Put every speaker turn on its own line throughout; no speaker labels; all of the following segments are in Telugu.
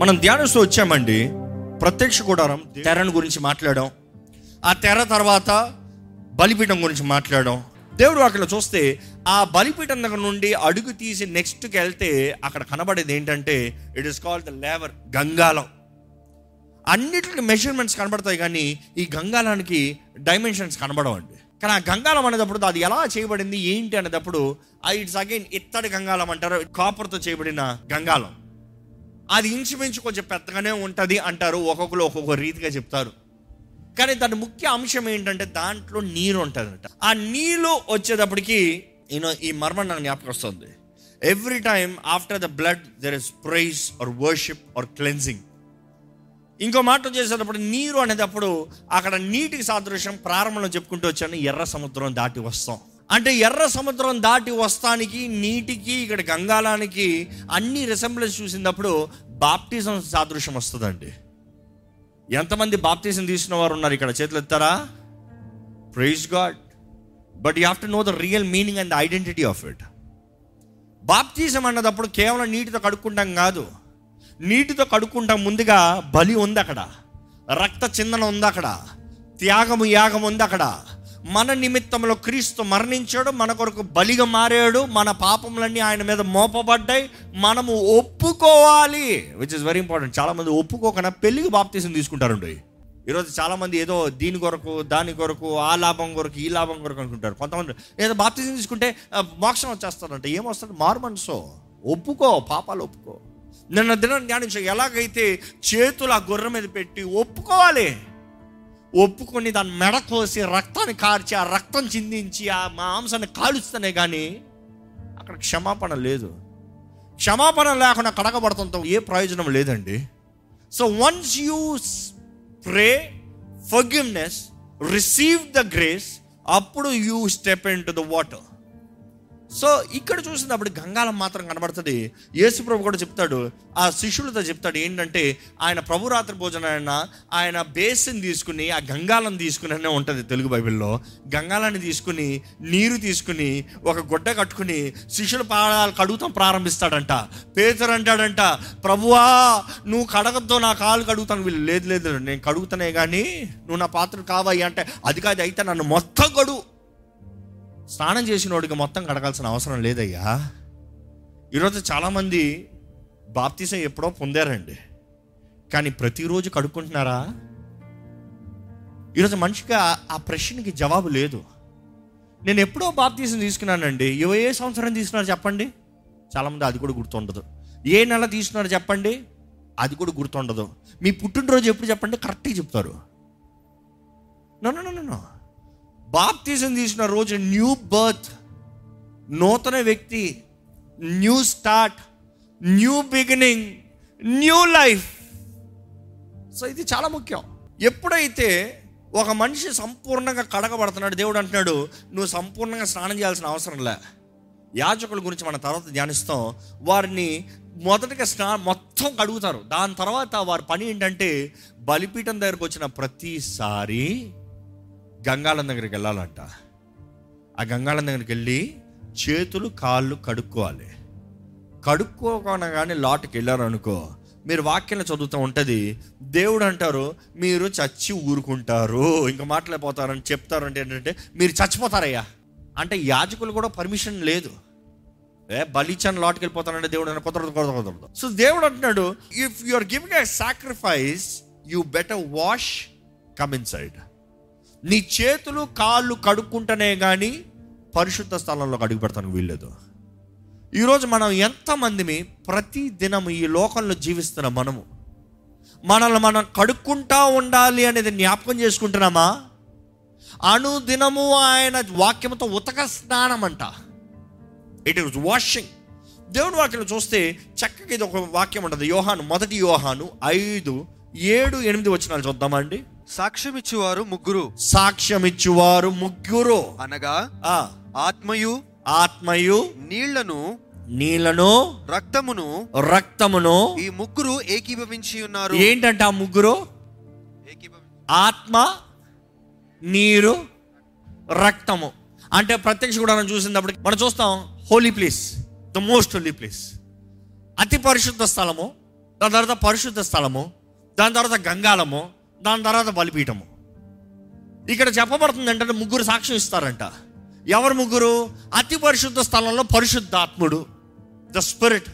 మనం ధ్యానిస్తూ వచ్చామండి. ప్రత్యక్ష గుడారం తెరను గురించి మాట్లాడాం. ఆ తెర తర్వాత బలిపీఠం గురించి మాట్లాడాం. దేవుడు అక్కడ చూస్తే ఆ బలిపీఠం దగ్గర నుండి అడుగు తీసి నెక్స్ట్కి వెళ్తే అక్కడ కనబడేది ఏంటంటే it is called the laver గంగాలం అన్నిటికి మెజర్మెంట్స్ కనబడతాయి కానీ ఈ గంగాలానికి డైమెన్షన్స్ కనబడవండి కానీ ఆ గంగాలం అనేటప్పుడు అది ఎలా చేయబడింది ఏంటి అనేటప్పుడు ఇట్స్ అగైన్ ఇత్తడి గంగాలం అంటారు కాపర్తో చేయబడిన గంగాలం అది ఇంచుమించు కొంచెం పెద్దగానే ఉంటుంది అంటారు. ఒక్కొక్కరు ఒక్కొక్క రీతిగా చెప్తారు. కానీ దాని ముఖ్య అంశం ఏంటంటే దాంట్లో నీరు ఉంటుందంట. ఆ నీళ్ళు వచ్చేటప్పటికి నేను ఈ మర్మం నాకు జ్ఞాపకం వస్తుంది. Every time after the blood there is praise or worship or cleansing ఇంకో మాట చేసేటప్పుడు నీరు అనేటప్పుడు అక్కడ నీటికి సాదృశ్యం ప్రారంభంలో చెప్పుకుంటూ వచ్చాను ఎర్ర సముద్రం దాటి వస్తాం. అంటే ఎర్ర సముద్రం దాటి వస్తానికి నీటికి ఇక్కడ గంగాలానికి అన్ని రిసెంబ్లెన్స్ చూసినప్పుడు బాప్టిజం సాదృశ్యం వస్తుందండి. ఎంతమంది బాప్టిజం తీసిన వారు ఉన్నారు ఇక్కడ? చేతులు ఎత్తారా? Praise God but you have to know the real meaning and the identity of it బాప్తిజం అన్నదప్పుడు కేవలం నీటితో కడుక్కుంటాం కాదు. నీటితో కడుక్కుంటాం ముందుగా బలి ఉంది అక్కడ. రక్త చిందన ఉంది అక్కడ. త్యాగము యాగం ఉంది అక్కడ. మన నిమిత్తంలో క్రీస్తు మరణించాడు మన కొరకు బలిగా మారాడు మన పాపములన్నీ ఆయన మీద మోపబడ్డాయి మనము ఒప్పుకోవాలి. విచ్ ఇస్ వెరీ ఇంపార్టెంట్ చాలామంది ఒప్పుకోకుండా పెళ్ళికి బాప్తీసం తీసుకుంటారండి. ఈరోజు చాలామంది ఏదో దీని కొరకు దాని కొరకు ఆ లాభం కొరకు ఈ లాభం కొరకు అనుకుంటారు. కొంతమంది ఏదో బాప్తీసం తీసుకుంటే మోక్షం వచ్చేస్తారంట. ఏమొస్తుంది మారు మనసు ఒప్పుకో పాపాలు ఒప్పుకో. నిన్న దినం ధ్యానించ ఎలాగైతే చేతులు ఆ గుర్ర మీద పెట్టి ఒప్పుకోవాలి. ఒప్పుకొని దాన్ని మెడ కోసి రక్తాన్ని కార్చి ఆ రక్తం చిందించి ఆ మాంసాన్ని కాలుస్తేనే కానీ అక్కడ క్షమాపణ లేదు. క్షమాపణ లేకుండా కడగబడతంతో ఏ ప్రయోజనం లేదండి. So once you pray forgiveness receive the grace అప్పుడు you step into the water so ఇక్కడ చూసినప్పుడు గంగాలం మాత్రం కనబడుతుంది. యేసు ప్రభు కూడా చెప్తాడు ఆ శిష్యులతో చెప్తాడు ఏంటంటే ఆయన ప్రభు రాత్రి భోజనాయన ఆయన బేసిన్ తీసుకుని ఆ గంగాలం తీసుకుని అనే ఉంటుంది తెలుగు బైబిల్లో. గంగాలాన్ని తీసుకుని నీరు తీసుకుని ఒక గుడ్డ కట్టుకుని శిష్యుల పాదాలు కడుగుతాం ప్రారంభిస్తాడంట. పేదరు అంటాడంట ప్రభువా నువ్వు కడగద్దో నా కాలు కడుగుతాను. వీళ్ళు లేదు లేదు నేను కడుగుతానే కానీ నువ్వు నా పాత్ర కావాయి. అంటే అది కాదు అయితే నన్ను మొత్తం కడుగు. స్నానం చేసిన వాడికి మొత్తం కడగాల్సిన అవసరం లేదయ్యా. ఈరోజు చాలామంది బాప్తీసం ఎప్పుడో పొందారండి. కానీ ప్రతిరోజు కడుక్కుంటున్నారా? ఈరోజు మనిషికి ఆ- ప్రశ్నకి జవాబు లేదు. నేను ఎప్పుడో బాప్తీసం తీసుకున్నానండి. ఏ ఏ సంవత్సరం తీసుకున్నారు చెప్పండి? చాలామంది అది కూడా గుర్తుండదు. ఏ నెల తీసుకున్నారు చెప్పండి? అది కూడా గుర్తుండదు. మీ పుట్టినరోజు ఎప్పుడు చెప్పండి? కరెక్ట్గా చెప్తారు. No no no no. బాప్తిజం తీసిన రోజు న్యూ బర్త్ నూతన వ్యక్తి new start new beginning new life. So ఇది చాలా ముఖ్యం. ఎప్పుడైతే ఒక మనిషి సంపూర్ణంగా కడగబడుతున్నాడు దేవుడు అంటున్నాడు నువ్వు సంపూర్ణంగా స్నానం చేయాల్సిన అవసరం లే. యాజకుల గురించి మన తర్వాత ధ్యానిస్తాం. వారిని మొదటగా స్నా మొత్తం కడుగుతారు. దాని తర్వాత వారి పని ఏంటంటే బలిపీఠం దగ్గరకు వచ్చిన ప్రతిసారి గంగాళం దగ్గరికి వెళ్ళాలంట. ఆ గంగాళం దగ్గరికి వెళ్ళి చేతులు కాళ్ళు కడుక్కోవాలి. కడుక్కోకుండా లాట్కి వెళ్ళారు మీరు వాక్యంలో చదువుతూ ఉంటుంది దేవుడు అంటారు మీరు చచ్చి ఊరుకుంటారు. ఇంకా మాట్లాడిపోతారని చెప్తారంటే ఏంటంటే మీరు చచ్చిపోతారయ్యా. అంటే యాజకులు కూడా పర్మిషన్ లేదు. ఏ బలిచాన్ లాట్కి వెళ్ళిపోతానంటే దేవుడు అని కుదరదు కుదరదు కుదరదు సో దేవుడు అంటున్నాడు if you are giving a sacrifice you better wash come inside నీ చేతులు కాళ్ళు కడుక్కుంటేనే కానీ పరిశుద్ధ స్థలంలో అడుగు పెడతానికి వీల్లేదు. ఈరోజు మనం ఎంతమందిమి ప్రతి దినం ఈ లోకంలో జీవిస్తున్న మనము. మనల్ని మనం కడుక్కుంటా ఉండాలి అనేది జ్ఞాపకం చేసుకుంటున్నామా? అనుదినము ఆయన వాక్యంతో ఉతక స్నానం అంట ఇట్ ఈస్ వాషింగ్ దేవుని వాక్యం చూస్తే చక్కగా ఇది ఒక వాక్యం ఉంటుంది యోహాను మొదటి యోహాను ఐదు ఏడు ఎనిమిది వచ్చినాలు చూద్దామండి
సాక్ష్యమిచ్చువారు ముగ్గురు.
సాక్ష్యం ఇచ్చువారు ముగ్గురు.
అనగా
ఆ.
ఆత్మయు
ఆత్మయు
నీళ్ళను
నీళ్ళను
రక్తమును
రక్తమును.
ఈ ముగ్గురు ఏకీభవించి ఉన్నారు.
ఏంటంటే ఆ ముగ్గురు?
ఏకీభవి-
ఆత్మ నీరు రక్తము. అంటే ప్రత్యక్ష గుడారం చూసినప్పుడు మనం చూస్తాం holy place the most holy place అతి పరిశుద్ధ స్థలము దాని తర్వాత పరిశుద్ధ స్థలము దాని తర్వాత గంగాలము దాని తర్వాత బలిపీఠము. ఇక్కడ చెప్పబడుతుంది అంటే ముగ్గురు సాక్ష్యం ఇస్తారంట. ఎవరు ముగ్గురు? అతి పరిశుద్ధ స్థలంలో పరిశుద్ధాత్ముడు ద స్పిరిట్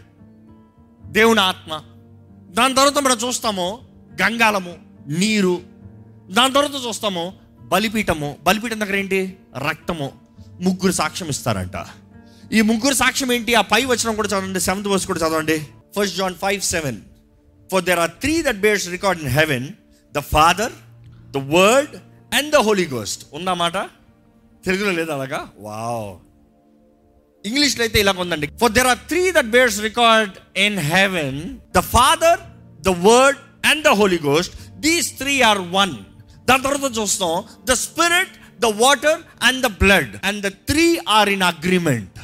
దేవుని ఆత్మ. దాని తర్వాత మనం చూస్తాము గంగాలము నీరు. దాని తర్వాత చూస్తాము బలిపీఠము. బలిపీఠం దగ్గర ఏంటి? రక్తము. ముగ్గురు సాక్ష్యం ఇస్తారంట. ఈ ముగ్గురు సాక్ష్యం ఏంటి? ఆ పై వచనం కూడా చదవండి సెవెంత్ వర్స్ కూడా చదవండి. First John five seven for there are three that bears record in heaven the Father the Word and the Holy Ghost ఉందన్నమాట తెలుగులో లేదు అలాగా? వావ్ ఇంగ్లీష్లో అయితే ఇలా ఉందండి. For there are three that bears record in heaven the Father the Word and the Holy Ghost these three are one దాని తర్వాత చూస్తాం. The spirit the water and the blood and the three are in agreement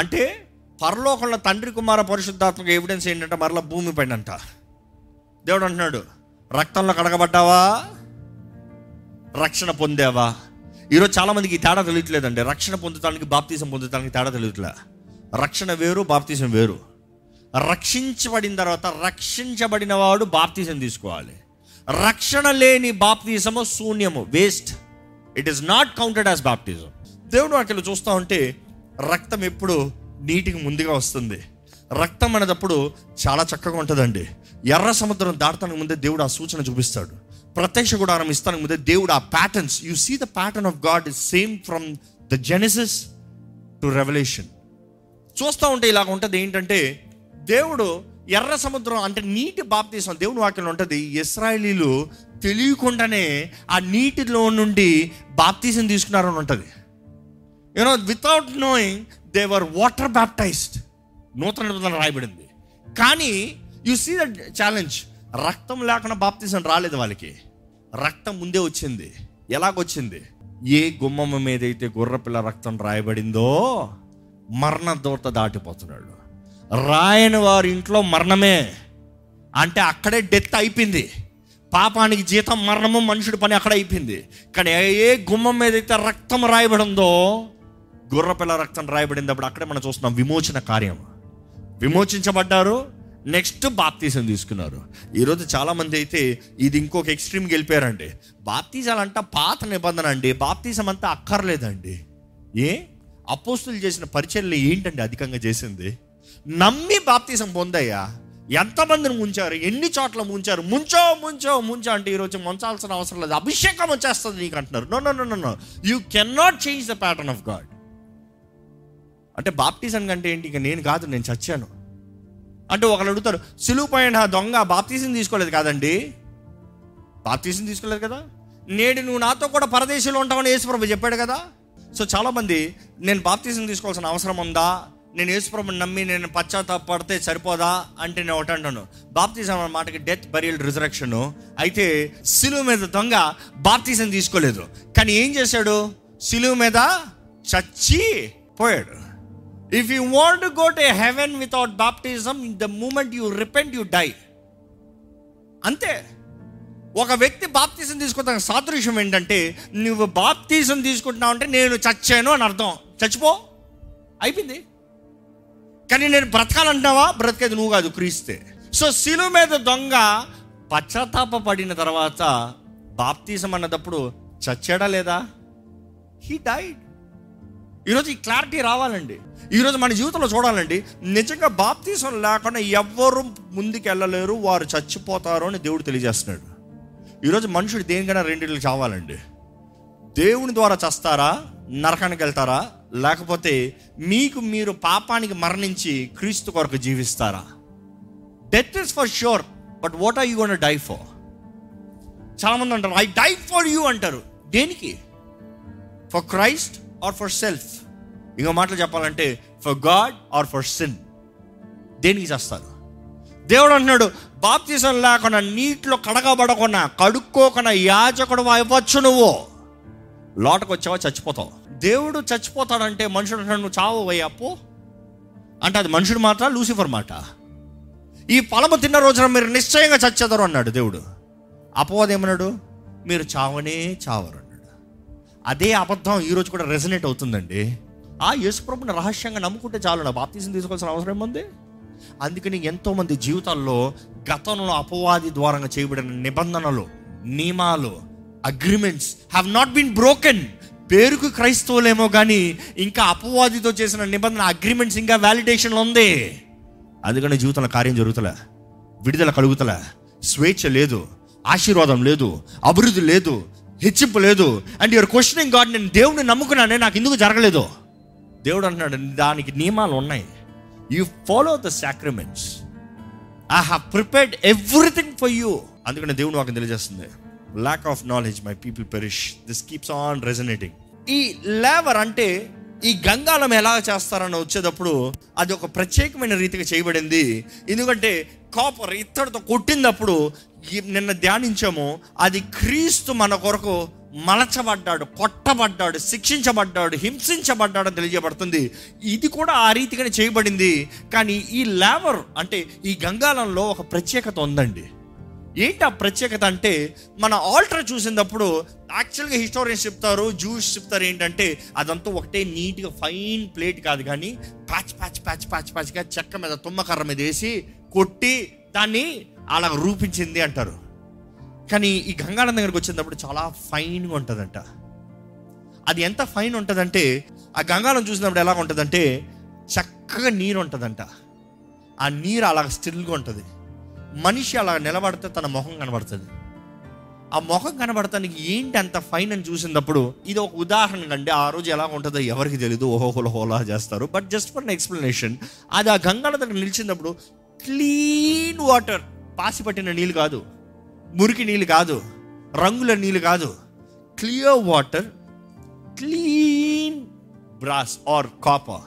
అంటే పరలోకంలో తండ్రి కుమార పరిశుద్ధాత్మక ఎవిడెన్స్ ఏంటంటే మరలా భూమి పైన అంట దేవుడు అంటున్నాడు రక్తంలో కడగబడ్డావా? రక్షణ పొందావా? ఈరోజు చాలా మందికి ఈ తేడా తెలియట్లేదండి. రక్షణ పొందటానికి బాప్తీసం పొందటానికి తేడా తెలియట్లే. రక్షణ వేరు బాప్తీసం వేరు. రక్షించబడిన తర్వాత రక్షించబడిన వాడు బాప్తీసం తీసుకోవాలి. రక్షణ లేని బాప్తీసము శూన్యము waste it is not counted as baptism దేవుడు వాటిలో చూస్తూ ఉంటే రక్తం ఎప్పుడు నీటికి ముందుగా వస్తుంది. రక్తం అనేటప్పుడు చాలా చక్కగా ఉంటుందండి. ఎర్ర సముద్రం దాటడానికి ముందే దేవుడు ఆ సూచన చూపిస్తాడు. ప్రత్యక్ష గుడారం ఇస్తానికి ముందే దేవుడు ఆ patterns you see the pattern of God is same from the Genesis to revolution చూస్తూ ఉంటే ఇలాగ ఉంటుంది ఏంటంటే దేవుడు ఎర్ర సముద్రం అంటే నీటి బాప్తీసం దేవుని వాక్యంలో ఉంటుంది ఇస్రాయలీలు తెలియకుండానే ఆ నీటిలో నుండి బాప్తీసం తీసుకున్నారని ఉంటుంది. You know without knowing they were water baptized నూతన రాయబడింది. కానీ యు సీ ద ఛాలెంజ్ రక్తం లేకుండా బాప్తిజం రాలేదు వాళ్ళకి. రక్తం ముందే వచ్చింది. ఎలాగొచ్చింది? ఏ గుమ్మం మీద అయితే గుర్రపిల్ల రక్తం రాయబడిందో మరణ దూత దాటిపోతున్నాడు. రాయని వారి ఇంట్లో మరణమే. అంటే అక్కడే డెత్ అయిపోయింది. పాపానికి జీతం మరణము మనుషుడి పని అక్కడ అయిపోయింది. కానీ ఏ గుమ్మం మీద అయితే రక్తం రాయబడిందో గుర్రపిల్ల రక్తం రాయబడింది అప్పుడు అక్కడే మనం చూస్తున్నాం విమోచన కార్యం విమోచించబడ్డారు? నెక్స్ట్ బాప్తీసం తీసుకున్నారు. ఈరోజు చాలామంది అయితే ఇది ఇంకొక ఎక్స్ట్రీమ్కి వెళ్ళిపోయారండి బాప్తీసాలంట పాత నిబంధన అండి. బాప్తీసం అంతా అక్కర్లేదండి. ఏ? అపోస్తులు చేసిన పరిచయలు ఏంటండి అధికంగా చేసింది? నమ్మి బాప్తీసం పొందయ్యా. ఎంతమందిని ముంచారు? ఎన్ని చోట్ల ముంచారు? ముంచో ముంచో ముంచో అంటే ఈరోజు ముంచాల్సిన అవసరం లేదు. అభిషేకం వచ్చేస్తుంది నీకు అంటున్నారు. No no no no you can not change the pattern of God అంటే బాప్టిజం కంటే ఏంటి? ఇక నేను కాదు నేను చచ్చాను. అంటే ఒకరు అడుగుతారు సిలువు పైన దొంగ బాప్తీసం తీసుకోలేదు కాదండి. బాప్తీసం తీసుకోలేదు కదా? నేడు నువ్వు నాతో కూడా పరదేశంలో ఉంటావని యేసుప్రభు చెప్పాడు కదా? సో చాలామంది నేను బాప్తీసం తీసుకోవాల్సిన అవసరం ఉందా? నేను యేసుప్రభుని నమ్మి నేను పశ్చాత్తాపడితే సరిపోదా? అంటే నేను ఒకటి అంటాను బాప్తీసం అన్న మాటకి డెత్ బరియల్ రిజరక్షన్. అయితే సిలువు మీద దొంగ బాప్తీసం తీసుకోలేదు. కానీ ఏం చేశాడు? సిలువు మీద చచ్చి పోయాడు. If you want go to heaven without baptism the moment you repent you die అంతే. ఒక వ్యక్తి బాప్తీసం తీసుకుంటానికి సాదృశ్యం ఏంటంటే నువ్వు బాప్తీసం తీసుకుంటున్నావు అంటే నేను చచ్చాను అని అర్థం. చచ్చిపో. అయిపోయింది. కానీ నేను బ్రతకాలంటున్నావా? బ్రతికేది నువ్వు కాదు క్రీస్తే. సో శిలువ మీద దొంగ పశ్చాత్తాప పడిన తర్వాత బాప్తీసం అన్నదప్పుడు చచ్చాడా లేదా? హీ డైడ్ ఈరోజు ఈ క్లారిటీ రావాలండి. ఈరోజు మన జీవితంలో చూడాలండి నిజంగా బాప్తీసం లేకుండా ఎవ్వరు ముందుకు వెళ్ళలేరు వారు చచ్చిపోతారు అని దేవుడు తెలియజేస్తున్నాడు. ఈరోజు మనుషుడు దేనికైనా రెండింటికి చావాలండి. దేవుని ద్వారా చస్తారా నరకానికి వెళ్తారా లేకపోతే మీకు మీరు పాపానికి మరణించి క్రీస్తు కొరకు జీవిస్తారా? Death is for sure but what are you gonna die for చాలామంది అంటారు ఐ డై ఫర్ యూ అంటారు. దేనికి? For Christ or for self ఇంకో మాటలు చెప్పాలంటే for God or for sin దేనికి చేస్తారు? దేవుడు అంటున్నాడు బాప్తీసం లేకుండా నీటిలో కడగబడకుండా కడుక్కోకుండా యాజకుడు అవ్వచ్చు నువ్వు. లోటకు వచ్చావా చచ్చిపోతావు? దేవుడు చచ్చిపోతాడంటే మనుషుడు అంటాడు నువ్వు చావు అప్పు అంటే అది మనుషుడు మాట లూసిఫర్ మాట. ఈ పొలము తిన్న రోజున మీరు నిశ్చయంగా చచ్చేదరు అన్నాడు దేవుడు. అపవాదేమన్నాడు మీరు చావనే చావరు అన్నాడు. అదే అబద్ధం ఈరోజు కూడా రెజనేట్ అవుతుందండి. ఆ యేసుప్రభుని రహస్యంగా నమ్ముకుంటే చాలు నా బాప్తీసం తీసుకోవాల్సిన అవసరం ఏముంది? అందుకని ఎంతోమంది జీవితాల్లో గతంలో అపవాది ద్వారంగా చేయబడిన నిబంధనలు నియమాలు agreements have not been broken పేరుకు క్రైస్తవులేమో కానీ ఇంకా అపవాదితో చేసిన నిబంధన అగ్రిమెంట్స్ ఇంకా వ్యాలిడేషన్లో ఉంది. అందుకని జీవితంలో కార్యం జరుగుతలే విడుదల కలుగుతలే. స్వేచ్ఛ లేదు ఆశీర్వాదం లేదు అభివృద్ధి లేదు హెచ్చింపు లేదు. అండ్ యువర్ క్వశ్చనింగ్ గాడ్ నేను దేవుని నమ్ముకున్నానే నాకు ఎందుకు జరగలేదు. దేవుడు అంటున్నాడు దానికి నియమాలు ఉన్నాయి. You follow the sacraments I have prepared everything for you అందుకని దేవుడు నాకు తెలియజేస్తుంది. Lack of knowledge my people perish this keeps on regenerating ఈ లేవర్ అంటే ఈ గంగాళం ఎలా చేస్తారని వచ్చేటప్పుడు అది ఒక ప్రత్యేకమైన రీతిగా చేయబడింది. ఎందుకంటే కాపర్ ఇత్తడితో కొట్టినప్పుడు నిన్న ధ్యానించాము అది క్రీస్తు మన కొరకు మలచబడ్డాడు కొట్టబడ్డాడు శిక్షించబడ్డాడు హింసించబడ్డాడు అని తెలియబడుతుంది ఇది కూడా ఆ రీతిగానే చేయబడింది. కానీ ఈ లేవర్ అంటే ఈ గంగాలంలో ఒక ప్రత్యేకత ఉందండి. ఏంటి ఆ ప్రత్యేకత అంటే మన ఆల్టర్ చూసినప్పుడు యాక్చువల్గా హిస్టోరియన్స్ చెప్తారు జ్యూస్ చెప్తారు ఏంటంటే అదంతా ఒకటే నీట్గా ఫైన్ ప్లేట్ కాదు కానీ ప్యాచ్ ప్యాచ్ ప్యాచ్ ప్యాచ్ ప్యాచ్గా చెక్క మీద తుమ్మకర్ర మీద వేసి కొట్టి దాన్ని అలా రూపించింది అంటారు. కానీ ఈ గంగాళం దగ్గరకు వచ్చినప్పుడు చాలా ఫైన్గా ఉంటుందంట. అది ఎంత ఫైన్ ఉంటుందంటే ఆ గంగాళం చూసినప్పుడు ఎలా ఉంటుందంటే చక్కగా నీరు ఉంటుందంట. ఆ నీరు అలా స్టిల్గా ఉంటుంది. మనిషి అలా నిలబడితే తన మొహం కనబడుతుంది. ఆ మొహం కనబడటానికి ఏంటి అంత ఫైన్ అని చూసినప్పుడు ఇది ఒక ఉదాహరణ అండి. ఆ రోజు ఎలా ఉంటుందో ఎవరికి తెలియదు ఓహోహోల హోలా చేస్తారు. బట్ జస్ట్ ఫర్ ఎక్స్ప్లెనేషన్ అది ఆ గంగాల దగ్గర నిలిచినప్పుడు క్లీన్ వాటర్ పాసి పట్టిన నీళ్ళు కాదు. మురికి నీళ్ళు కాదు రంగుల నీళ్ళు కాదు. Clear water clean brass or copper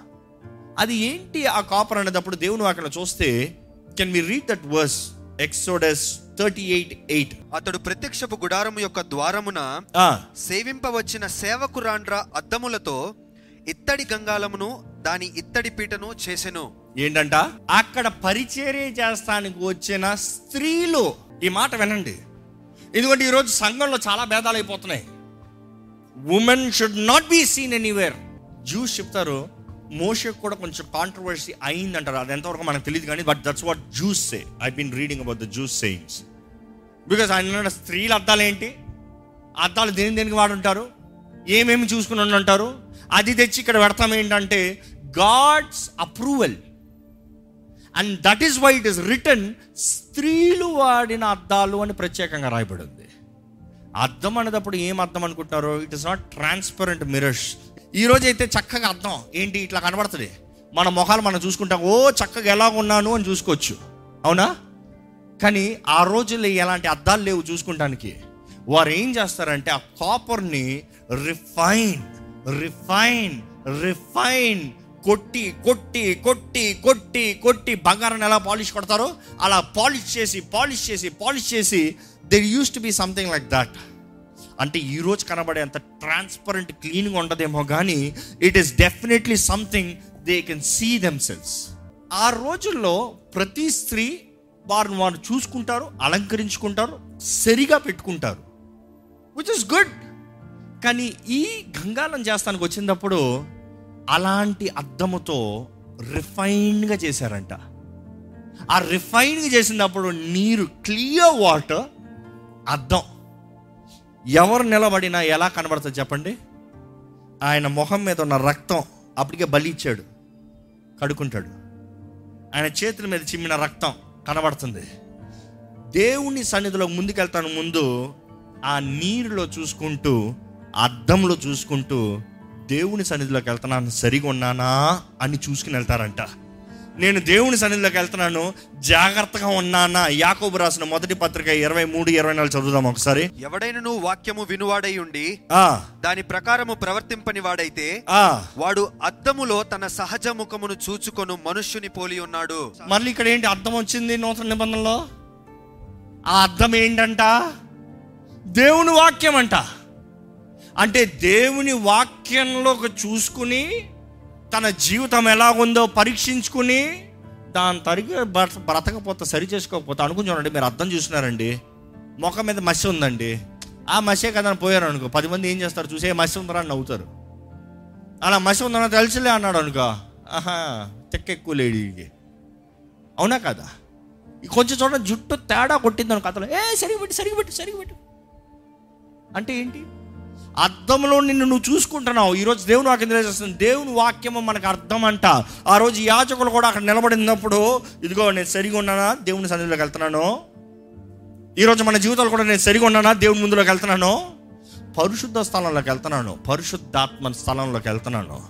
అది ఏంటి ఆ కాపర్ అనేటప్పుడు దేవుని అక్కడ చూస్తే can we read that verse Exodus thirty eight eight
అతడు ప్రత్యక్షపు గుడారము యొక్క ద్వారమున సేవింపవచ్చిన సేవకురాండ్ర అద్దములతో ఇత్తడి గంగాలమును దాని ఇత్తడి పీటను చేసెను.
ఏంటంట? అక్కడ పరిచర్య చేస్తానికి వచ్చిన స్త్రీలు ఈ మాట వినండి. ఎందుకంటే ఈరోజు సంఘంలో చాలా భేదాలు అయిపోతున్నాయి. Women should not be seen anywhere Jews చెప్తారు మోషకు కూడా కొంచెం కాంట్రవర్సీ అయింది అంటారు అది ఎంతవరకు మనకు తెలియదు కానీ but that's what Jews say I been reading about the Jews sayings because ఆయన స్త్రీల అద్దాలు ఏంటి? అద్దాలు దేని దేనికి వాడుంటారు? ఏమేమి చూసుకుని ఉంటారు అది తెచ్చి ఇక్కడ పెడతాం ఏంటంటే God's approval and that is why it is return స్త్రీలు వాడిన అద్దాలు అని ప్రత్యేకంగా రాయబడి ఉంది అనేటప్పుడు ఏం అర్థం అనుకుంటున్నారు it is not transparent mirrors ఈ అయితే చక్కగా అర్థం. ఏంటి? ఇట్లా కనబడుతుంది. మన మొహాలు మనం చూసుకుంటాం ఓ చక్కగా ఎలా ఉన్నాను అని చూసుకోవచ్చు. అవునా? కానీ ఆ రోజుల్లో ఎలాంటి అద్దాలు లేవు చూసుకుంటానికి. వారు ఏం చేస్తారంటే ఆ కాపర్ని రిఫైన్ రిఫైన్ రిఫైన్ కొట్టి కొట్టి కొట్టి కొట్టి కొట్టి బంగారాన్ని ఎలా పాలిష్ కొడతారో అలా పాలిష్ చేసి పాలిష్ చేసి పాలిష్ చేసి there use to be something like that అంటే ఈరోజు కనబడే అంత ట్రాన్స్పరెంట్ క్లీన్గా ఉండదేమో కానీ it is definitely something they can see themselves ఆ రోజుల్లో ప్రతి స్త్రీ వారిని వారు చూసుకుంటారు అలంకరించుకుంటారు సరిగా పెట్టుకుంటారు విచ్ ఇస్ గుడ్ కానీ ఈ గంగాలం చేస్తానికి వచ్చినప్పుడు అలాంటి అద్దముతో రిఫైన్గా చేశారంట. ఆ రిఫైన్గా చేసినప్పుడు నీరు క్లియర్ వాటర్ అద్దం. ఎవరు నిలబడినా ఎలా కనబడుతుంది చెప్పండి? ఆయన మొహం మీద ఉన్న రక్తం అప్పటికే బలి ఇచ్చాడు. కడుకుంటాడు ఆయన చేతుల మీద చిమ్మిన రక్తం కనబడుతుంది. దేవుని సన్నిధిలో ముందుకెళ్తాను ముందు ఆ నీరులో చూసుకుంటూ అద్దంలో చూసుకుంటూ దేవుని సన్నిధిలోకి వెళ్తున్నాను సరిగా ఉన్నానా అని చూసుకుని వెళ్తారంట. నేను దేవుని సన్నిధిలోకి వెళ్తున్నాను జాగ్రత్తగా ఉన్నానా? యాకోబు రాసిన మొదటి పత్రిక ఇరవై మూడు ఇరవై నాలుగు చదువుదాం ఒకసారి.
ఎవడైనను వాక్యము వినువాడై ఉండి
ఆ,
దాని ప్రకారము ప్రవర్తింపని వాడైతే
ఆ.
వాడు అద్దములో తన సహజ ముఖమును చూచుకొను మనుష్యుని పోలి ఉన్నాడు.
మళ్ళీ ఇక్కడ ఏంటి అర్థం వచ్చింది నూతన నిబంధనలో? ఆ అర్థం ఏంటంట? దేవుని వాక్యం అంట అంటే దేవుని వాక్యంలోకి చూసుకుని తన జీవితం ఎలా ఉందో పరీక్షించుకుని దాని తరిగి బ్రత- బ్రతకపోతే సరి చేసుకోకపోతే అనుకుని చూడండి మీరు అర్థం చూసినారండి ముఖం మీద మసి ఉందండి. ఆ మసే కదా అని పోయారు అనుకో. పది మంది ఏం చేస్తారు? చూసే మసి ఉందరా అని నవ్వుతారు. అలా మసి ఉందన్న తెలుసులే అన్నాడు అనుకో. ఆహా తెక్క ఎక్కువ లేడీకి అవునా కదా? కొంచెం చూడండి జుట్టు తేడా కొట్టిందని కథలో ఏ సరిగి పెట్టు సరిగి పెట్టు పెట్టు. అంటే ఏంటి? అర్థంలో నిన్ను నువ్వు చూసుకుంటున్నావు. ఈరోజు దేవుని వాక్యం తెలియజేస్తుంది. దేవుని వాక్యము మనకు అర్థం అంట ఆ రోజు యాచకులు కూడా అక్కడ నిలబడినప్పుడు ఇదిగో నేను సరిగా ఉన్నానా? దేవుని సన్నిధిలోకి వెళ్తున్నాను. ఈరోజు మన జీవితాలు కూడా నేను సరిగా ఉన్నానా? దేవుని ముందులోకి వెళ్తున్నాను. పరిశుద్ధ స్థలంలోకి వెళ్తున్నాను. పరిశుద్ధాత్మ స్థలంలోకి వెళ్తున్నాను.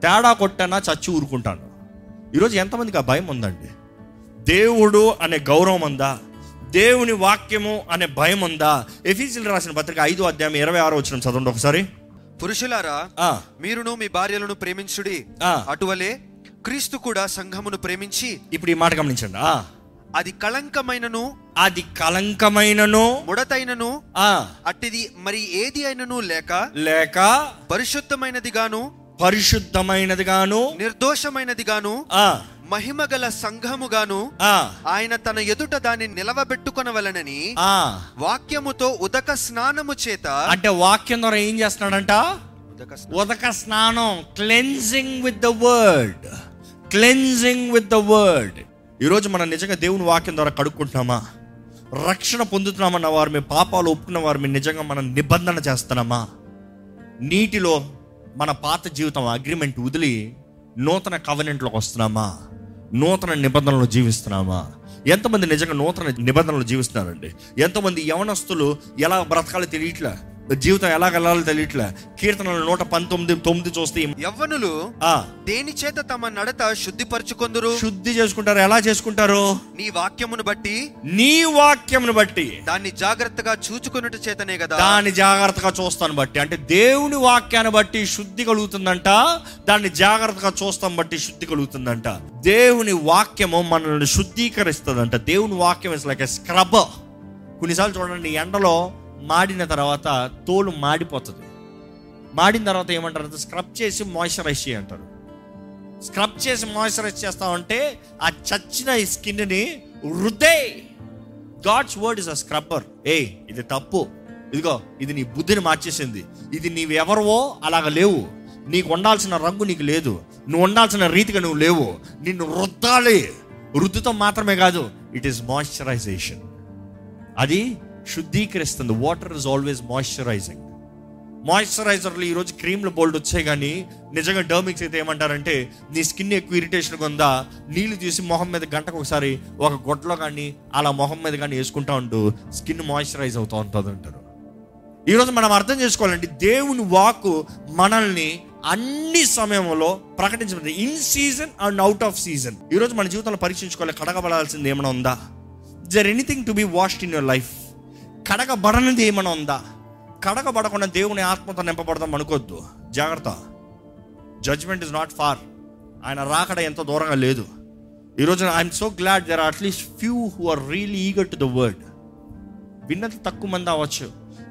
తేడా కొట్టానా? చచ్చి ఊరుకుంటాను. ఈరోజు ఎంతమందికి ఆ భయం ఉందండి? దేవుడు అనే గౌరవం ఉందా? దేవుని వాక్యము అనే భయం ఉందా? ఎఫీసీలు రాసిన పత్రిక ఐదు అధ్యాయం ఇరవై ఆరో వచ్చిన చదవండి ఒకసారి.
పురుషులారా మీరును మీ భార్యలను ప్రేమించుడి. అటువలే క్రీస్తు కూడా సంఘమును ప్రేమించి
ఇప్పుడు ఈ మాట గమనించండి.
అది కళంకమైనను
అది కలంకమైనను
ముడతైనను
ఆ,
అట్టిది మరి ఏది అయినను లేక
లేక
పరిశుద్ధమైనది గాను
పరిశుద్ధమైనది గాను
నిర్దోషమైనది గాను
ఆ,
మహిమ గల సంఘము గాను
ఆ,
ఆయన తన ఎదుట దాన్ని నిలవబెట్టుకొనవలనని
ఆ.
వాక్యముతో ఉదక స్నానము చేత
అంటే వాక్యం ద్వారా ఏం చేస్తున్నాడంట?
ఉదక స్నా-
ఉదక స్నానం cleansing with the word cleansing with the word ఈరోజు మనం నిజంగా దేవుని వాక్యం ద్వారా కడుక్కుంటున్నామా? రక్షణ పొందుతున్నామన్న వారు మీ పాపాలు ఒప్పుకున్న వారు మీ నిజంగా మనం నిబంధన చేస్తున్నామా? నీటిలో మన పాత జీవితం అగ్రిమెంట్ వదిలి నూతన కవనెంట్లోకి వస్తున్నామా? నూతన నిబంధనలు జీవిస్తున్నామా? ఎంతమంది నిజంగా నూతన నిబంధనలు జీవిస్తున్నారండి? ఎంతమంది యవనస్తులు ఎలా బ్రతకాలో తెలియట్లే? జీవితం ఎలా వెళ్ళాలో తెలియట్లే. కీర్తనలు నూట పంతొమ్మిది తొమ్మిది చూస్తే
యవ్వనులు
ఆ.
దేని చేత తమ నడత శుద్ధిపరచుకొందురు?
శుద్ధి చేసుకుంటారు ఎలా చేసుకుంటారు?
నీ వాక్యమును బట్టి.
నీ వాక్యమును బట్టి.
దాన్ని జాగ్రత్తగా చూచుకొనుట చేతనే కదా.
దాన్ని జాగ్రత్తగా చూస్తాను బట్టి. అంటే దేవుని వాక్యాన్ని బట్టి శుద్ధి కలుగుతుందంట దాన్ని జాగ్రత్తగా చూస్తాం బట్టి శుద్ధి కలుగుతుందంట. దేవుని వాక్యము మనల్ని శుద్ధీకరిస్తుందంట. దేవుని వాక్యం ఇస్ లైక్ ఎ స్క్రబ్ కొన్నిసార్లు చూడండి ఎండలో మాడిన తర్వాత తోలు మాడిపోతుంది. మాడిన తర్వాత ఏమంటారు స్క్రబ్ చేసి మాయిశ్చరైజ్ చేయంటారు స్క్రబ్ చేసి మాయిశ్చరైజ్ చేస్తామంటే ఆ చచ్చిన ఈ స్కిన్ని రుద్దే God's word is a scrubber. ఏ ఇది తప్పు. ఇదిగో ఇది నీ బుద్ధిని మార్చేసింది. ఇది నీవెవరవో అలాగ లేవు. నీకు ఉండాల్సిన రంగు నీకు లేదు. నువ్వు ఉండాల్సిన రీతిగా నువ్వు లేవు. నిన్ను రుద్దాలి. రుద్దుతో మాత్రమే కాదు ఇట్ ఈస్ మాయిశ్చరైజేషన్ అది శుద్ధీకరిస్తుంది. వాటర్ ఇస్ ఆల్వేస్ మాయిశ్చరైజింగ్ మాయిశ్చరైజర్లు ఈరోజు క్రీమ్లు బోల్డ్ వచ్చాయి కానీ నిజంగా డర్మిక్స్ అయితే ఏమంటారంటే నీ స్కిన్ ఎక్కువ ఇరిటేషన్ ఉందా? నీళ్ళు తీసి మొహం మీద గంటకు ఒకసారి ఒక గొడ్లో కానీ అలా మొహం మీద కానీ వేసుకుంటా ఉంటూ స్కిన్ మాయిశ్చరైజ్ అవుతూ ఉంటుంది అంటారు. ఈరోజు మనం అర్థం చేసుకోవాలండి దేవుని వాకు మనల్ని అన్ని సమయంలో ప్రకటించబడింది. In season and out of season ఈరోజు మన జీవితంలో పరీక్షించుకోవాలి కడగబడాల్సింది ఏమైనా ఉందా? There anything to be washed in your life కడగబడనిది ఏమైనా ఉందా? కడగబడకుండా దేవుని ఆత్మతో నింపబడదాం అనుకోవద్దు జాగ్రత్త. జడ్జ్మెంట్ ఇస్ నాట్ ఫార్ ఆయన రాకడ ఎంత దూరంగా లేదు. ఈరోజు I'm so glad there are at least few who are really eager to the word విన్నది తక్కువ మంది అవ్వచ్చు.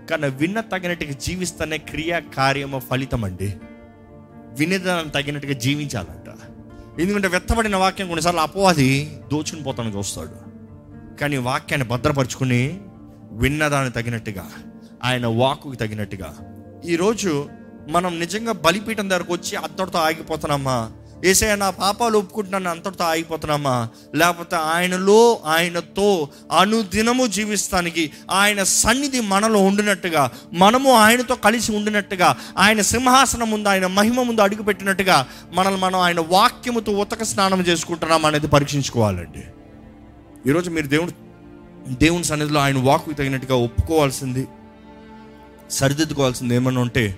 కానీ విన్న తగినట్టుగా జీవిస్తేనే క్రియా కార్యము ఫలితం అండి. వినేదానం తగినట్టుగా జీవించాలంట. ఎందుకంటే వెత్తబడిన వాక్యం కొన్నిసార్లు అపవాది దోచుకుని పోతాను చూస్తాడు. కానీ వాక్యాన్ని భద్రపరుచుకుని విన్నదాన్ని తగినట్టుగా ఆయన వాకుకి తగినట్టుగా. ఈరోజు మనం నిజంగా బలిపీఠం దగ్గరకు వచ్చి అంతటితో ఆగిపోతున్నామా? ఏసే నా పాపాలు ఒప్పుకుంటున్నాను అంతటితో ఆగిపోతున్నామా? లేకపోతే ఆయనలో ఆయనతో అనుదినము జీవిస్తానికి ఆయన సన్నిధి మనలో ఉండినట్టుగా మనము ఆయనతో కలిసి ఉండినట్టుగా ఆయన సింహాసనం ముందు ఆయన మహిమ ముందు అడుగుపెట్టినట్టుగా మనల్ని మనం ఆయన వాక్యముతో ఉతక స్నానం చేసుకుంటున్నాం అనేది పరీక్షించుకోవాలండి. ఈరోజు మీరు దేవుడు దేవుని సన్నిధిలో ఆయన వాక్కు తగినట్టుగా ఒప్పుకోవాల్సింది సరిదిద్దుకోవాల్సింది ఏమన్నా ఉంటే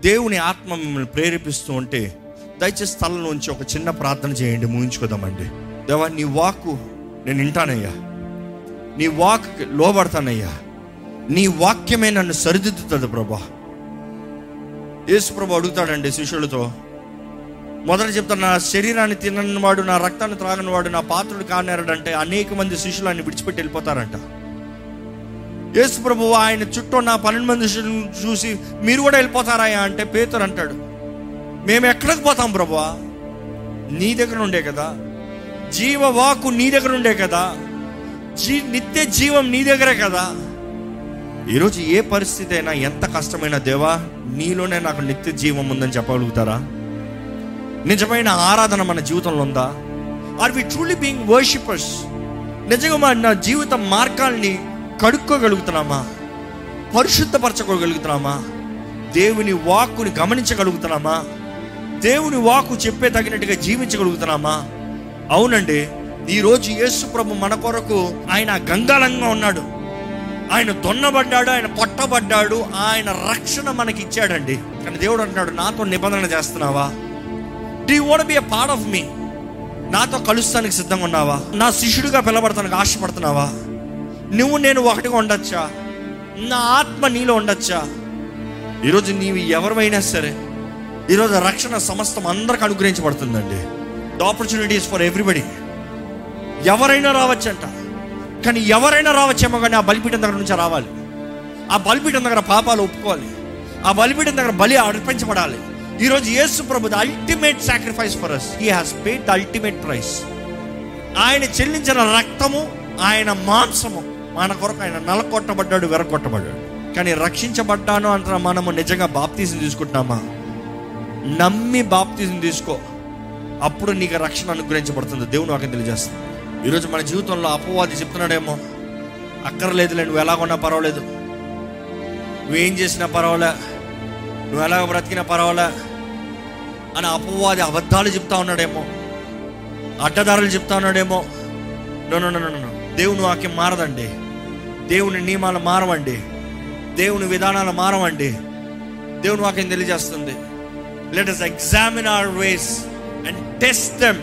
దేవుని ఆత్మ మిమ్మల్ని ప్రేరేపిస్తూ ఉంటే దయచేసి స్థలం నుంచి ఒక చిన్న ప్రార్థన చేయండి ముగించుకోదామండి. దేవా నీ వాక్కు నేను వింటానయ్యా. నీ వాక్ లోబడతానయ్యా. నీ వాక్యమే నన్ను సరిదిద్దుతుంది ప్రభా. యేసు ప్రభు అడుగుతాడండి శిష్యులతో మొదట చెప్తాను నా శరీరాన్ని తినని వాడు నా రక్తాన్ని త్రాగని వాడు నా పాత్రుడు కానేరడంటే అనేక మంది శిష్యులు ఆయన విడిచిపెట్టి వెళ్ళిపోతారంట. యేసు ప్రభు ఆయన చుట్టూ నా పన్నెండు మంది శిష్యులను చూసి మీరు కూడా వెళ్ళిపోతారా అంటే పేతురు అంటాడు. మేము ఎక్కడికి పోతాం ప్రభు నీ దగ్గర ఉండే కదా. జీవవాకు నీ దగ్గర ఉండే కదా. జీ నిత్య జీవం నీ దగ్గరే కదా. ఈరోజు ఏ పరిస్థితి అయినా ఎంత కష్టమైన దేవా నీలోనే నాకు నిత్య జీవం ఉందని చెప్పగలుగుతారా? నిజమైన ఆరాధన మన జీవితంలో ఉందా? Are we truly being worshippers నిజంగా నా జీవిత మార్గాల్ని కడుక్కోగలుగుతున్నామా? పరిశుద్ధపరచుకోగలుగుతున్నామా దేవుని వాక్కుని గమనించగలుగుతున్నామా? దేవుని వాక్కు చెప్పే తగినట్టుగా జీవించగలుగుతున్నామా? అవునండి ఈరోజు యేసు ప్రభు మన కొరకు ఆయన గంగాలంగా ఉన్నాడు. ఆయన దొన్నబడ్డాడు ఆయన పొట్టబడ్డాడు ఆయన రక్షణ మనకి ఇచ్చాడండి కానీ దేవుడు అంటున్నాడు నాతో నిబంధన చేస్తున్నావా? Do what be a part of me నాతో కలుస్తానికి సిద్ధంగా ఉన్నావా? నా శిష్యుడిగా పిలబడతానికి ఆశపడుతున్నావా? నువ్వు నేను ఒకటిగా ఉండొచ్చా? నా ఆత్మ నీలో ఉండొచ్చా? ఈరోజు నీవు ఎవరివైనా సరే ఈరోజు రక్షణ సమస్తం అందరికి అనుగ్రహించబడుతుందండి. ద ఆపర్చునిటీస్ ఫర్ ఎవ్రీబడి ఎవరైనా రావచ్చంట. కానీ ఎవరైనా రావచ్చేమో కానీ ఆ బలిపీఠం దగ్గర నుంచి రావాలి. ఆ బలిపీఠం దగ్గర పాపాలు ఒప్పుకోవాలి. ఆ బలిపీఠం దగ్గర బలి అర్పించబడాలి. ఈరోజు యేసు ప్రభు the ultimate sacrifice for us he has paid the ultimate price ఆయన చెల్లించిన రక్తము ఆయన మాంసము మన కొరకు ఆయన నలకొట్టబడ్డాడు వెరకొట్టబడ్డాడు కానీ రక్షించబడ్డాను అంటున్న మనము నిజంగా బాప్తీసం తీసుకుంటున్నామా? నమ్మి బాప్తీసం తీసుకో. అప్పుడు నీకు రక్షణ అనుగ్రహించబడుతుంది. దేవుని నాకు తెలియజేస్తుంది ఈరోజు మన జీవితంలో అపవాది చెప్తున్నాడేమో అక్కర్లేదులే నువ్వు ఎలాగున్నా పర్వాలేదు. నువ్వేం చేసినా పర్వాలేదు నువ్వు ఎలాగ బ్రతికినా పర్వాలే. అని అపవాది అబద్ధాలు చెప్తా ఉన్నాడేమో. అడ్డదారులు చెప్తా ఉన్నాడేమో. నో నో నో దేవుని వాక్యం మారదండి. దేవుని నియమాలు మారవండి. దేవుని విధానాలు మారవండి. దేవుని వాక్యం తెలియజేస్తుంది. Let us examine our ways and test them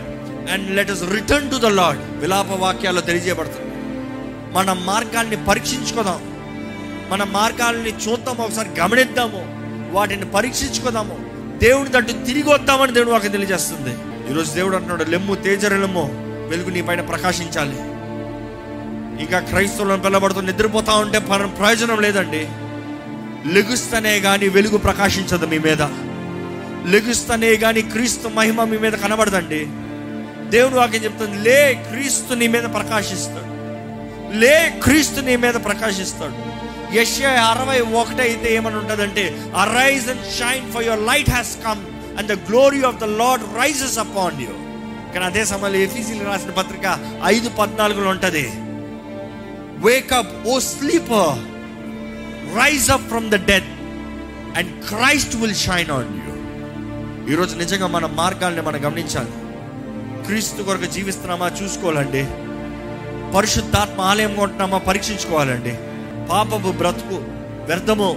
and let us return to the Lord విలాప వాక్యాల్లో తెలియజేయబడుతుంది. మన మార్గాల్ని పరీక్షించుకుందాం. మన మార్గాల్ని చూద్దాం. ఒకసారి గమనిద్దాము. వాటిని పరీక్షించుకుందాము. దేవుని తట్టు తిరిగి వద్దామని దేవుడు వాకి తెలియజేస్తుంది. ఈరోజు దేవుడు అంటున్నాడు లెమ్ము తేజరలెమ్ము వెలుగు నీ పైన ప్రకాశించాలి. ఇంకా క్రైస్తవులను పిల్లబడుతూ నిద్రపోతా ఉంటే ప్రయోజనం లేదండి. లెగుస్తనే కానీ వెలుగు ప్రకాశించదు మీ మీద. లెగుస్తనే కానీ క్రీస్తు మహిమ మీ మీద కనబడదండి. దేవుడు వాక్యం చెప్తుంది లే క్రీస్తు నీ మీద ప్రకాశిస్తాడు. లే క్రీస్తు నీ మీద ప్రకాశిస్తాడు. యష్యా అరవై ఒకటి అయితే ఏమని ఉంటుందంటే arise and shine for your light has come and the glory of the Lord rises upon you కానీ అదే సమయంలో ఎఫీసీలు రాసిన పత్రిక ఐదు పద్నాలుగులో ఉంటుంది wake up O sleeper rise up from the death and Christ will shine on you ఈరోజు నిజంగా మన మార్గాల్ని మనం గమనించాలి. క్రీస్తు కొరకు జీవిస్తున్నామా చూసుకోవాలండి. పరిశుద్ధాత్మ ఆలయం ఉంటున్నామా పరీక్షించుకోవాలండి. పాపపు బ్రతుకు వ్యర్థము.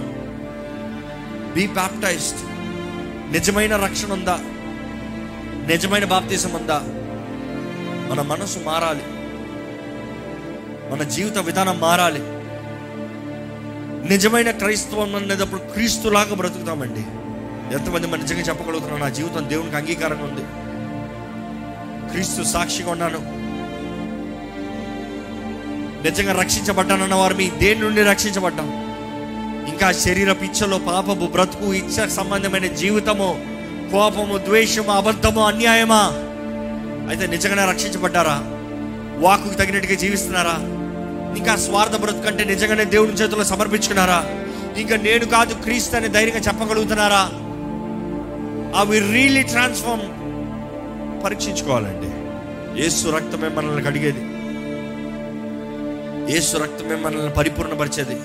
బీ బాప్టైజ్డ్ నిజమైన రక్షణ ఉందా? నిజమైన బాప్తీసం ఉందా? మన మనసు మారాలి. మన జీవిత విధానం మారాలి. నిజమైన క్రైస్తవం అనేటప్పుడు క్రీస్తులాగా బ్రతుకుతామండి. ఎంతమంది మన నిజంగా చెప్పగలుగుతున్నాం నా జీవితం దేవునికి అంగీకారంగా ఉంది. క్రీస్తు సాక్షిగా ఉన్నాను. నిజంగా రక్షించబడ్డానన్న వారు మీ దేని నుండి రక్షించబడ్డాం ఇంకా శరీర పిచ్చలో పాపము బ్రతుకు ఇచ్చ సంబంధమైన జీవితము కోపము ద్వేషము అబద్ధము అన్యాయమా? అయితే నిజంగానే రక్షించబడ్డారా? వాకుకు తగినట్టుగా జీవిస్తున్నారా? ఇంకా స్వార్థ బ్రతుకు అంటే నిజంగానే దేవుని చేతిలో సమర్పించుకున్నారా? ఇంకా నేను కాదు క్రీస్తు అని ధైర్యంగా చెప్పగలుగుతున్నారా? అవి రియలీ ట్రాన్స్ఫార్మ్ పరీక్షించుకోవాలండి. ఏసు రక్తమే మనల్ని కడిగేది. ఏసు రక్తమే మనల్ని పరిపూర్ణపరిచేది.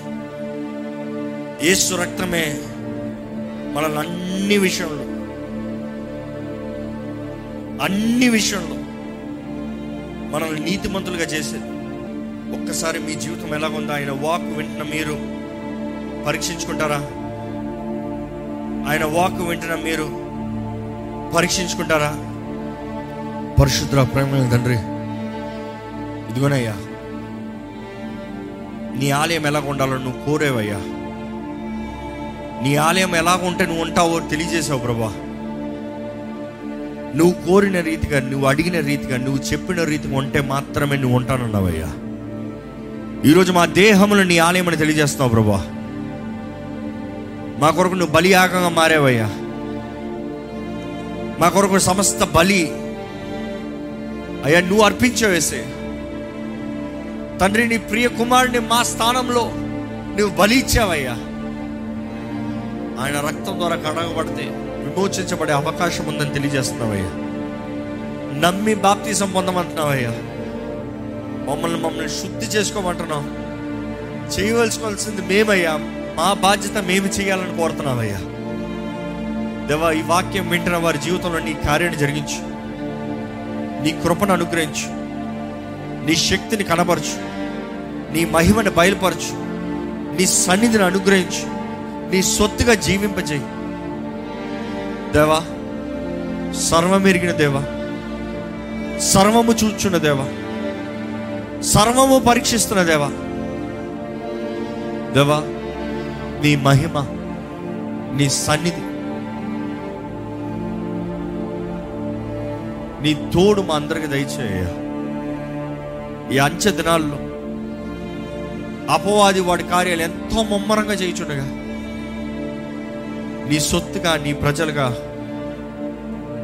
ఏసు రక్తమే మనల్ని అన్ని విషయంలో అన్ని విషయంలో మనల్ని నీతిమంతులుగా చేసేది. ఒక్కసారి మీ జీవితం ఎలాగుందో? ఆయన వాక్ వింటున్న మీరు పరీక్షించుకుంటారా? ఆయన వాక్ వింటున్న మీరు పరీక్షించుకుంటారా? పరిశుద్ధ ప్రేమ తండ్రి ఇదిగోనయ్యా నీ ఆలయం ఎలాగ ఉండాలో నువ్వు కోరేవయ్యా. నీ ఆలయం ఎలా ఉంటే నువ్వు ఉంటావో తెలియజేసావు ప్రభా. నువ్వు కోరిన రీతిగా నువ్వు అడిగిన రీతిగా నువ్వు చెప్పిన రీతిగా ఉంటే మాత్రమే నువ్వు ఉంటానన్నావయ్యా. ఈరోజు మా దేహములు నీ ఆలయం అని తెలియజేస్తున్నావు ప్రభా. మా కొరకు నువ్వు బలి ఆగంగా మారేవయ్యా. మా కొరకు సమస్త బలి అయ్యా నువ్వు అర్పించవేసే. తండ్రి నీ ప్రియ కుమారుని మా స్థానంలో నువ్వు బలి ఇచ్చావయ్యా. ఆయన రక్తం ద్వారా కడగబడితే విమోచించబడే అవకాశం ఉందని తెలియజేస్తున్నావయ్యా. నమ్మి బాప్తీసం పొందమంటున్నావయ్యా. మమ్మల్ని మమ్మల్ని శుద్ధి చేసుకోమంటున్నావు చేయవలసుకోవాల్సింది మేమయ్యా. మా బాధ్యత మేము చేయాలని కోరుతున్నావయ్యా. దేవా ఈ వాక్యం వింటున్న వారి జీవితంలో నీ కార్యాన్ని జరిగించు. నీ కృపను అనుగ్రహించు. నీ శక్తిని కనపరచు నీ మహిమను బయలుపరచు. నీ సన్నిధిని అనుగ్రహించు. నీ సొత్తుగా జీవింపజేయి. దేవా సర్వమెరిగిన దేవా సర్వము చూచున్న దేవా సర్వము పరీక్షిస్తున్న దేవా దేవా నీ మహిమ నీ సన్నిధి నీ తోడు మా అందరికి దయచేయ. ఈ అంచె దినాల్లో అపవాది వాడి కార్యాలు ఎంతో ముమ్మరంగా చేయుచుండగా నీ సొత్తుగా నీ ప్రజలుగా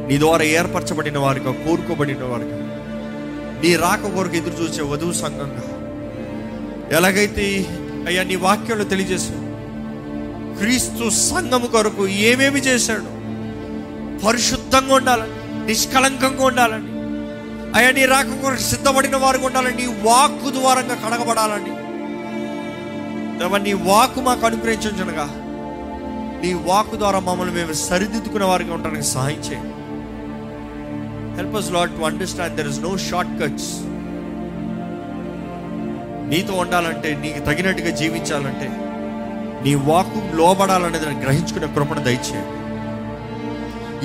నీ ద్వారా ఏర్పరచబడిన వారిగా కోరుకోబడిన వారిగా నీ రాక కొరకు ఎదురు చూసే వధువు సంఘంగా ఎలాగైతే అయ్యా నీ వాక్యంలో తెలియజేశావు క్రీస్తు సంఘము కొరకు ఏమేమి చేశాడు? పరిశుద్ధంగా ఉండాలని నిష్కలంకంగా ఉండాలని అయ్యా నీ రాక కొరకు సిద్ధపడిన వారికి ఉండాలని నీ వాక్కు ద్వారంగా కడగబడాలని నీ వాక్కు మాకు అనుగ్రహించగా నీ వాక్కు ద్వారా మమ్మల్ని మేము సరిదిద్దుకునే వారికి ఉండడానికి సహాయం చేయండి help us lot to understand there is no short cuts నీతో ఉండాలంటే నీకు తగినట్టుగా జీవించాలంటే నీ వాక్కు లోబడాలనేది నేను గ్రహించుకునే కృపణ దయచేయండి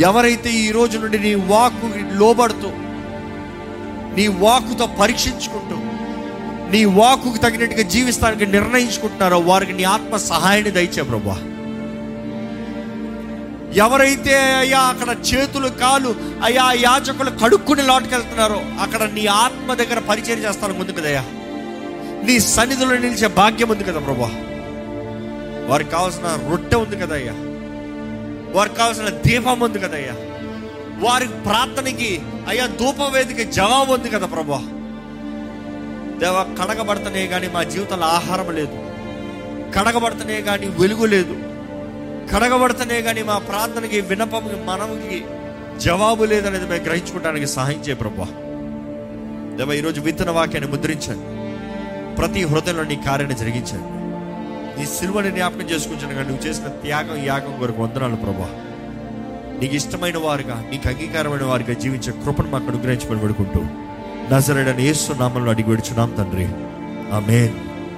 ఎవరైతే ఈ రోజు నుండి నీ వాక్కు లోబడుతూ నీ వాక్కుతో పరీక్షించుకుంటూ నీ వాక్కుకు తగినట్టుగా జీవిస్తానికి నిర్ణయించుకుంటున్నారో వారికి నీ ఆత్మ సహాయాన్ని దయచే ప్రభా. ఎవరైతే అయ్యా అక్కడ చేతులు కాలు అయ్యా యాచకులు కడుక్కుని లోటుకెళ్తున్నారో అక్కడ నీ ఆత్మ దగ్గర పరిచయం చేస్తాను ముందు కదయ్యా నీ సన్నిధిలో నిలిచే భాగ్యం ఉంది కదా ప్రభా. వారికి కావాల్సిన రొట్టె ఉంది కదయ్యా వారికి కావాల్సిన దీపం ఉంది కదయ్యా వారి ప్రార్థనకి అయ్యా ధూపవేదిక జవాబు ఉంది కదా ప్రభా. దేవ కడగబడుతున్నాయి కానీ మా జీవితంలో ఆహారం లేదు. కడగబడుతున్నాయి కానీ వెలుగు లేదు. కడగబడుతున్నాయి కానీ మా ప్రార్థనకి వినపముకి మనముకి జవాబు లేదనేది మేము గ్రహించుకోవడానికి సహాయం చేయ ప్రభా దేవ ఈరోజు విత్తన వాక్యాన్ని ముద్రించండి ప్రతి హృదయంలో నీ కార్యాన్ని జరిగించండి నీ సిల్వని జ్ఞాపకం చేసుకుంటాను కానీ నువ్వు చేసిన త్యాగం యాగం కొరకు వందనాలు ప్రభా నీకు ఇష్టమైన వారుగా నీకు అంగీకారమైన వారిగా జీవించే కృపను మాకు అనుగ్రహించమని పడుకుంటూ నజరడని ఏసు నామంలో అడిగి విడుచున్నాం తండ్రి. ఆమెన్.